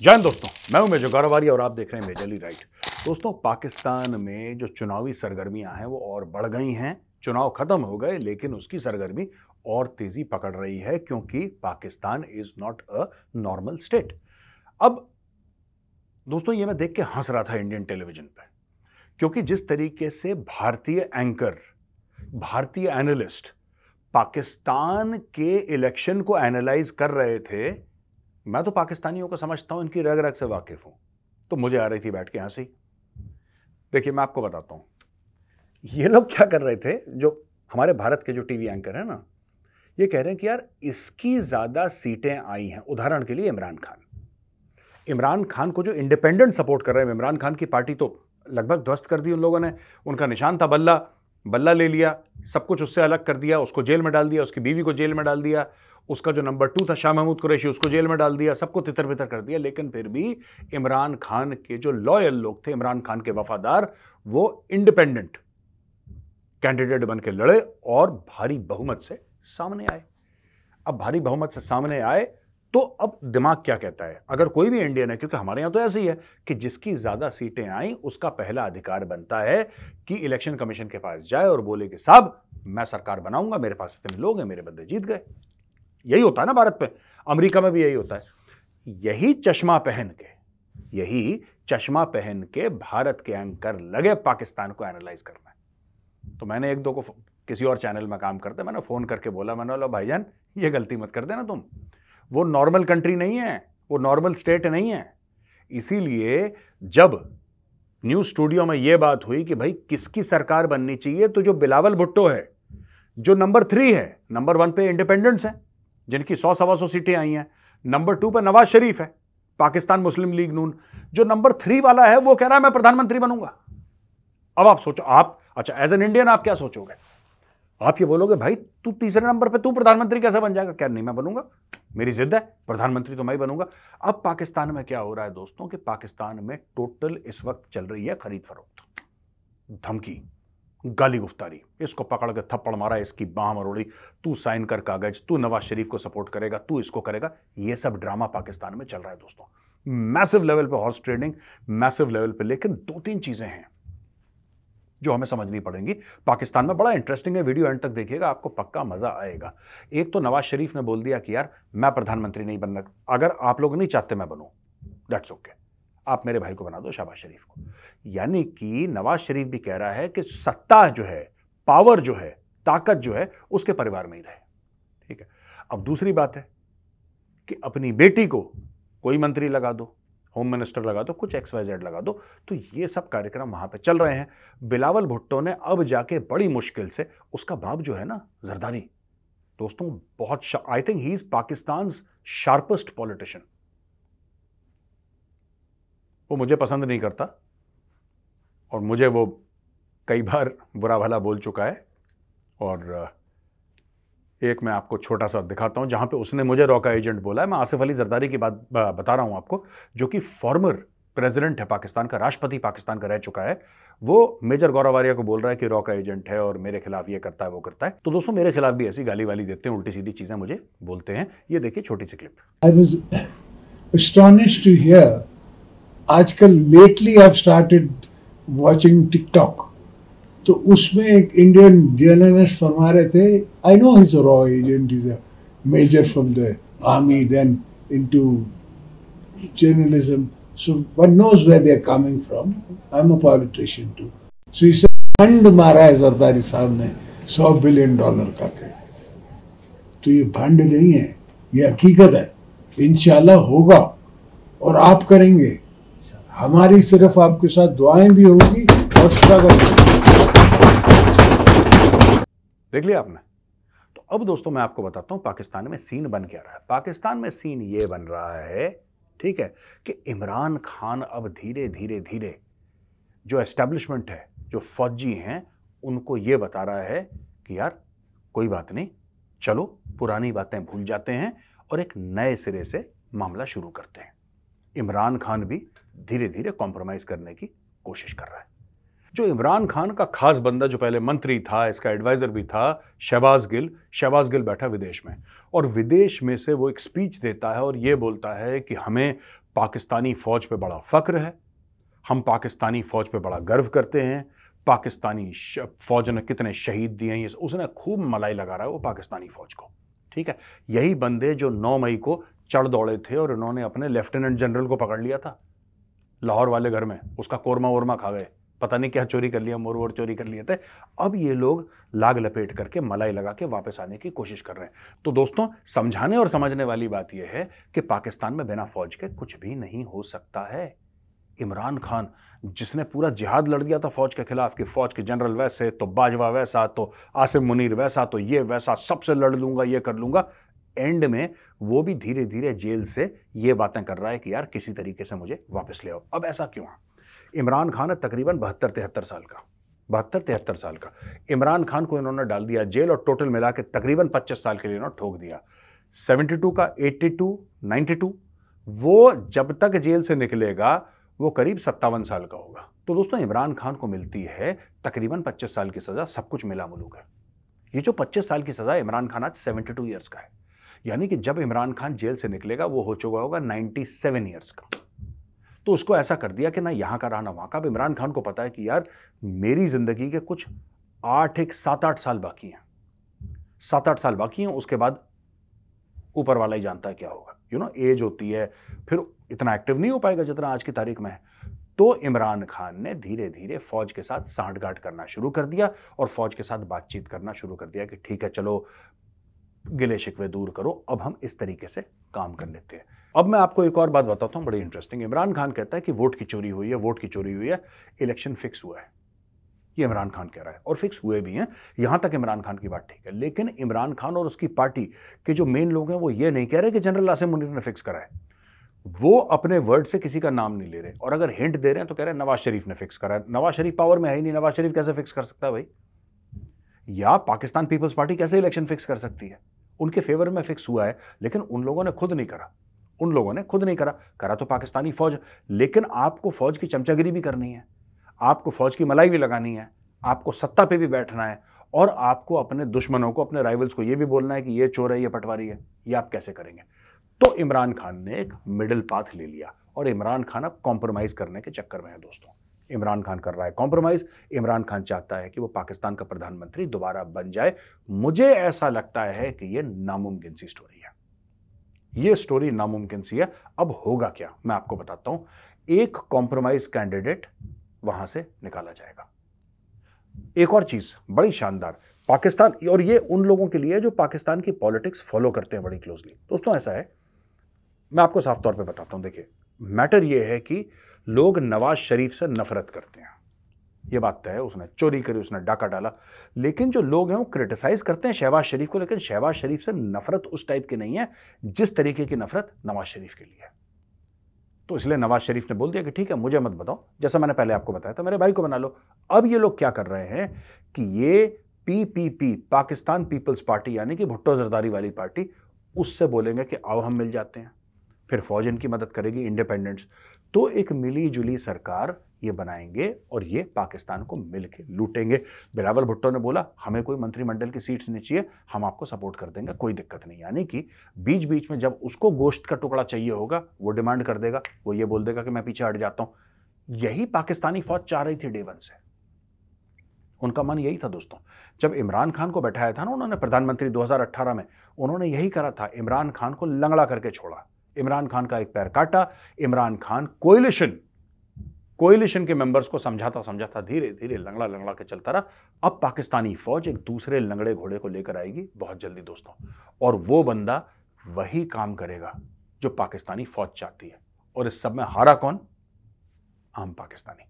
हिंद दोस्तों, मैं हूँ मेजर गौरवारी और आप देख रहे हैं मेजरली राइट। दोस्तों, पाकिस्तान में जो चुनावी सरगर्मियाँ हैं, वो और बढ़ गई हैं। चुनाव खत्म हो गए, लेकिन उसकी सरगर्मी और तेज़ी पकड़ रही है, क्योंकि Pakistan is not a normal state अब, दोस्तों, ये मैं देख के हंस रहा था इंडियन टेलीविज़न पर क्योंकि जिस तरीके से भारतीय एंकर भारतीय एनालिस्ट पाकिस्तान के इलेक्शन को एनालाइज कर रहे थे मैं तो पाकिस्तानियों को समझता हूँ, इनकी रग रग से वाकिफ हूँ। तो मुझे आ रही थी बैठ के हँसी देखिए, मैं आपको बताता हूँ। ये लोग क्या कर रहे थे, जो हमारे भारत के जो टीवी एंकर हैं ना, ये कह रहे हैं कि यार, इसकी ज़्यादा सीटें आई हैं। उदाहरण के लिए इमरान खान। इमरान खान को जो इंडिपेंडेंट सपोर्ट कर रहे हैं, इमरान खान की पार्टी तो लगभग ध्वस्त कर दी उन लोगों ने। उनका निशान था बल्ला बल्ला ले लिया, सब कुछ उससे अलग कर दिया, उसको जेल में डाल दिया, उसकी बीवी को जेल में डाल दिया उसका जो नंबर टू था, शाह महमूद कुरैशी, उसको जेल में डाल दिया, सबको तितर बितर कर दिया, लेकिन फिर भी इमरान खान के जो लॉयल लोग थे, इमरान खान के वफादार, वो इंडिपेंडेंट कैंडिडेट बन के लड़े और भारी बहुमत से सामने आए। अब भारी बहुमत से सामने आए तो अब दिमाग क्या कहता है? अगर कोई भी इंडियन है, क्योंकि हमारे यहाँ तो ऐसे ही है कि जिसकी ज़्यादा सीटें आई, उसका पहला अधिकार बनता है कि इलेक्शन कमीशन के पास जाए और बोले कि, साहब, मैं सरकार बनाऊँगा, मेरे पास इतने लोग हैं, मेरे बंदे जीत गए। यही होता है ना भारत पे। अमेरिका में भी यही होता है। यही चश्मा पहन के, यही चश्मा पहन के भारत के एंकर लगे पाकिस्तान को एनालाइज करना तो मैंने एक दो को किसी और चैनल में काम करते, मैंने फ़ोन करके बोला, मैंने बोला, भाईजान, ये गलती मत कर देना तुम। वो नॉर्मल कंट्री नहीं है, वो नॉर्मल स्टेट नहीं है। इसीलिए जब न्यूज़ स्टूडियो में यह बात हुई कि भाई किसकी सरकार बननी चाहिए तो जो बिलावल भुट्टो है, जो नंबर थ्री है, नंबर वन पे इंडिपेंडेंस हैं। जिनकी सौ सवा सौ सीटें आई हैं। नंबर टू पर नवाज़ शरीफ है, पाकिस्तान मुस्लिम लीग नून। जो नंबर थ्री वाला है, वो कह रहा है, मैं प्रधानमंत्री बनूँगा। अब आप सोचो, आप अच्छा एज एन इंडियन आप क्या सोचोगे? आप ये बोलोगे, भाई, तू तीसरे नंबर पे, तू प्रधानमंत्री कैसे बन जाएगा? क्या नहीं, मैं बनूँगा। मेरी जिद है, प्रधानमंत्री तो मैं ही बनूँगा। अब पाकिस्तान में क्या हो रहा है दोस्तों, कि पाकिस्तान में टोटल इस वक्त चल रही है खरीद फरोख्त, धमकी। गाली गुफ्तारी। इसको पकड़ के थप्पड़ मारा, इसकी बाह मरोड़ी। तू साइन कर कागज़, तू नवाज़ शरीफ को सपोर्ट करेगा, तू इसको करेगा। ये सब ड्रामा पाकिस्तान में चल रहा है दोस्तों। मैसिव लेवल पे हॉर्स ट्रेडिंग, मैसिव लेवल पे लेकिन दो तीन चीज़ें हैं जो हमें समझनी पड़ेंगी। पाकिस्तान में बड़ा इंटरेस्टिंग है वीडियो एंड तक देखिएगा, आपको पक्का मज़ा आएगा। एक तो नवाज़ शरीफ ने बोल दिया कि यार, मैं प्रधानमंत्री नहीं बनना, अगर आप लोग नहीं चाहते मैं बनूं दैट्स ओके okay. आप मेरे भाई को बना दो शाबाज शरीफ को। यानी कि नवाज़ शरीफ भी कह रहा है कि सत्ता जो है पावर जो है, ताकत जो है, उसके परिवार में ही रहे। ठीक है? अब दूसरी बात है कि अपनी बेटी को कोई मंत्री लगा दो होम मिनिस्टर लगा दो, कुछ एक्स वाई जेड लगा दो तो ये सब कार्यक्रम वहाँ पे चल रहे हैं। बिलावल भुट्टो ने अब जाके बड़ी मुश्किल से उसका बाप जो है ना जरदारी दोस्तों, बहुत I think he is Pakistan sharpest politician वो मुझे पसंद नहीं करता और मुझे वो कई बार बुरा भला बोल चुका है और एक मैं आपको छोटा सा दिखाता हूँ जहाँ पे उसने मुझे रॉका एजेंट बोला है। मैं आसिफ अली जरदारी की बात बता रहा हूँ आपको, जो कि फॉर्मर प्रेसिडेंट है पाकिस्तान का, राष्ट्रपति पाकिस्तान का रह चुका है। वो मेजर गौरवारिया को बोल रहा है कि रॉका एजेंट है और मेरे खिलाफ ये करता है, वो करता है। तो दोस्तों, मेरे खिलाफ भी ऐसी गाली वाली देते हैं उल्टी सीधी चीज़ें मुझे बोलते हैं। ये देखिए छोटी सी clip. I was to hear आजकल lately I started watching TikTok तो उसमें एक इंडियन जर्नलिस्ट फरमा रहे थे I know his raw agent is a major from the army then into journalism so one knows where they are coming from. I'm a politician too. So he said fund मारा है जरदारी साहब ने, सौ billion dollar का के. तो ये भंड नहीं है, ये हकीकत है। इनशाला होगा और आप करेंगे। हमारी सिर्फ़ आपके साथ दुआएँ भी होंगी और स्ट्रगल देख लिया आपने? तो अब दोस्तों मैं आपको बताता हूँ पाकिस्तान में सीन बन क्या रहा है। पाकिस्तान में सीन ये बन रहा है, ठीक है, कि इमरान खान अब धीरे धीरे धीरे जो एस्टेब्लिशमेंट है, जो फौजी हैं, उनको ये बता रहा है कि यार, कोई बात नहीं, चलो, पुरानी बातें भूल जाते हैं और एक नए सिरे से मामला शुरू करते हैं। इमरान खान भी धीरे धीरे कॉम्प्रोमाइज करने की कोशिश कर रहा है। जो इमरान खान का खास बंदा जो पहले मंत्री था, इसका एडवाइजर भी था, शहबाज गिल शहबाज गिल बैठा विदेश में। और विदेश में से वो एक स्पीच देता है और ये बोलता है कि हमें पाकिस्तानी फौज पे बड़ा फक्र है, हम पाकिस्तानी फौज पे बड़ा गर्व करते हैं, पाकिस्तानी फौज ने कितने शहीद दिए हैं उसने खूब मलाई लगा रहा है वो पाकिस्तानी फौज को। ठीक है? यही बंदे जो 9 मई को चढ़ दौड़े थे और इन्होंने अपने लेफ्टिनेंट जनरल को पकड़ लिया था। लाहौर वाले घर में, उसका कोरमा वोरमा खा गए। पता नहीं क्या चोरी कर लिया, मोर वोर चोरी कर लिए थे। अब ये लोग लाग लपेट करके मलाई लगा के वापस आने की कोशिश कर रहे हैं। तो दोस्तों, समझाने और समझने वाली बात यह है कि पाकिस्तान में बिना फौज के कुछ भी नहीं हो सकता है। इमरान खान, जिसने पूरा जिहाद लड़ दिया था फौज के खिलाफ कि फौज के जनरल वैसे तो बाजवा वैसा तो आसिम मुनीर वैसा तो ये वैसा, सबसे लड़ लूँगा, ये कर लूँगा। एंड में वो भी धीरे धीरे जेल से ये बातें कर रहा है कि यार किसी तरीके से मुझे वापस ले आओ। अब ऐसा क्यों इमरान खान है तकरीबन बहत्तर तिहत्तर साल का, बहत्तर तिहत्तर साल का। इमरान खान को इन्होंने डाल दिया जेल और टोटल मिला के तकरीबन पच्चीस साल के लिए इन्होंने ठोक दिया। सेवेंटी टू का एट्टी टू नाइन्टी टू, वो जब तक जेल से निकलेगा, वो करीब सत्तावन साल का होगा। तो दोस्तों, इमरान खान को मिलती है तकरीबन पच्चीस साल की सज़ा, सब कुछ मिला मुलूक है। ये जो पच्चीस साल की सज़ा इमरान खान आज सेवेंटी टू ईयर्स का है। यानी कि जब इमरान खान जेल से निकलेगा, वो हो चुका होगा नाइन्टी सेवन ईयर्स का। तो उसको ऐसा कर दिया कि ना यहाँ का रहा ना वहाँ का अब इमरान खान को पता है कि यार, मेरी ज़िंदगी के कुछ आठ एक सात आठ साल बाकी हैं। सात आठ साल बाकी हैं, उसके बाद ऊपर वाला ही जानता है क्या होगा। यू नो एज होती है, फिर इतना एक्टिव नहीं हो पाएगा जितना आज की तारीख में है। तो इमरान खान ने धीरे धीरे फौज के साथ सांठगांठ करना शुरू कर दिया और फौज के साथ बातचीत करना शुरू कर दिया कि ठीक है, चलो गिले शिकवे दूर करो। अब हम इस तरीके से काम कर लेते हैं। अब मैं आपको एक और बात बताता हूँ, बड़ी इंटरेस्टिंग इमरान खान कहता है कि वोट की चोरी हुई है, वोट की चोरी हुई है इलेक्शन फिक्स हुआ है। ये इमरान खान कह रहा है और फिक्स हुए भी हैं। यहाँ तक इमरान खान की बात ठीक है। लेकिन इमरान खान और उसकी पार्टी के जो मेन लोग हैं, वो ये नहीं कह रहे कि जनरल आसिम मुनीर ने फिक्स करा है। वो अपने वर्ड से किसी का नाम नहीं ले रहे। और अगर हिंट दे रहे हैं तो कह रहे हैं नवाज़ शरीफ ने फिक्स करा है। नवाज़ शरीफ पावर में है ही नहीं। नवाज़ शरीफ कैसे फिक्स कर सकता है भाई? या पाकिस्तान पीपल्स पार्टी कैसे इलेक्शन फिक्स कर सकती है? उनके फेवर में फिक्स हुआ है, लेकिन उन लोगों ने खुद नहीं करा। उन लोगों ने खुद नहीं करा। करा तो पाकिस्तानी फौज, लेकिन आपको फौज की चमचागिरी भी करनी है। आपको फौज की मलाई भी लगानी है। आपको सत्ता पे भी बैठना है। और आपको अपने दुश्मनों को, अपने राइवल्स को ये भी बोलना है कि ये चोर है, ये पटवारी है, ये आप कैसे करेंगे? तो इमरान खान ने एक मिडिल पाथ ले लिया। और इमरान खान अब कॉम्प्रोमाइज़ करने के चक्कर में है दोस्तों। इमरान खान कर रहा है। कॉम्प्रोमाइज़ इमरान खान चाहता है कि वो पाकिस्तान का प्रधानमंत्री दोबारा बन जाए। मुझे ऐसा लगता है कि ये नामुमकिन सी स्टोरी है। ये स्टोरी नामुमकिन सी है। अब होगा क्या? मैं आपको बताता हूँ। एक कॉम्प्रोमाइज कैंडिडेट वहाँ से निकाला जाएगा। एक और चीज़, बड़ी शानदार। पाकिस्तान, और ये उन लोगों के लिए जो पाकिस्तान की पॉलिटिक्स फॉलो करते हैं बड़ी क्लोजली दोस्तों, ऐसा है। मैं आपको साफ़ तौर पे बताता हूँ। देखिए मैटर ये है कि लोग नवाज़ शरीफ से नफरत करते हैं। ये बात तय है, उसने चोरी करी, उसने डाका डाला। लेकिन जो लोग हैं, वो क्रिटिसाइज करते हैं शहबाज शरीफ को, लेकिन शहबाज शरीफ से नफरत उस टाइप की नहीं है, जिस तरीके की नफरत नवाज़ शरीफ के लिए है। तो इसलिए नवाज़ शरीफ ने बोल दिया कि ठीक है, मुझे मत बताओ। जैसा मैंने पहले आपको बताया था, मेरे भाई को बना लो। अब ये लोग क्या कर रहे हैं कि ये पीपीपी पाकिस्तान पीपल्स पार्टी, यानी कि भुट्टो जरदारी वाली पार्टी, उससे बोलेंगे कि आओ हम मिल जाते हैं। फिर फौज इनकी मदद करेगी इंडिपेंडेंट्स तो एक मिली जुली सरकार ये बनाएँगे और ये पाकिस्तान को मिल के लूटेंगे। बिलावल भुट्टो ने बोला, हमें कोई मंत्रिमंडल की सीट्स नहीं चाहिए, हम आपको सपोर्ट कर देंगे, कोई दिक्कत नहीं। यानी कि बीच बीच में जब उसको गोश्त का टुकड़ा चाहिए होगा, वो डिमांड कर देगा, वो ये बोल देगा कि मैं पीछे हट जाता हूँ। यही पाकिस्तानी फौज चाह रही थी डेवन से। उनका मन यही था दोस्तों। जब इमरान खान को बैठाया था ना उन्होंने प्रधानमंत्री 2018 में, उन्होंने यही करा था, इमरान खान को लंगड़ा करके छोड़ा। इमरान खान का एक पैर काटा। इमरान खान कोयलिशन कोयलिशन के मेंबर्स को समझाता समझाता धीरे धीरे लंगड़ा लंगड़ा के चलता रहा। अब पाकिस्तानी फौज एक दूसरे लंगड़े घोड़े को लेकर आएगी बहुत जल्दी, दोस्तों। और वो बंदा वही काम करेगा जो पाकिस्तानी फौज चाहती है। और इस सब में हारा कौन? आम पाकिस्तानी।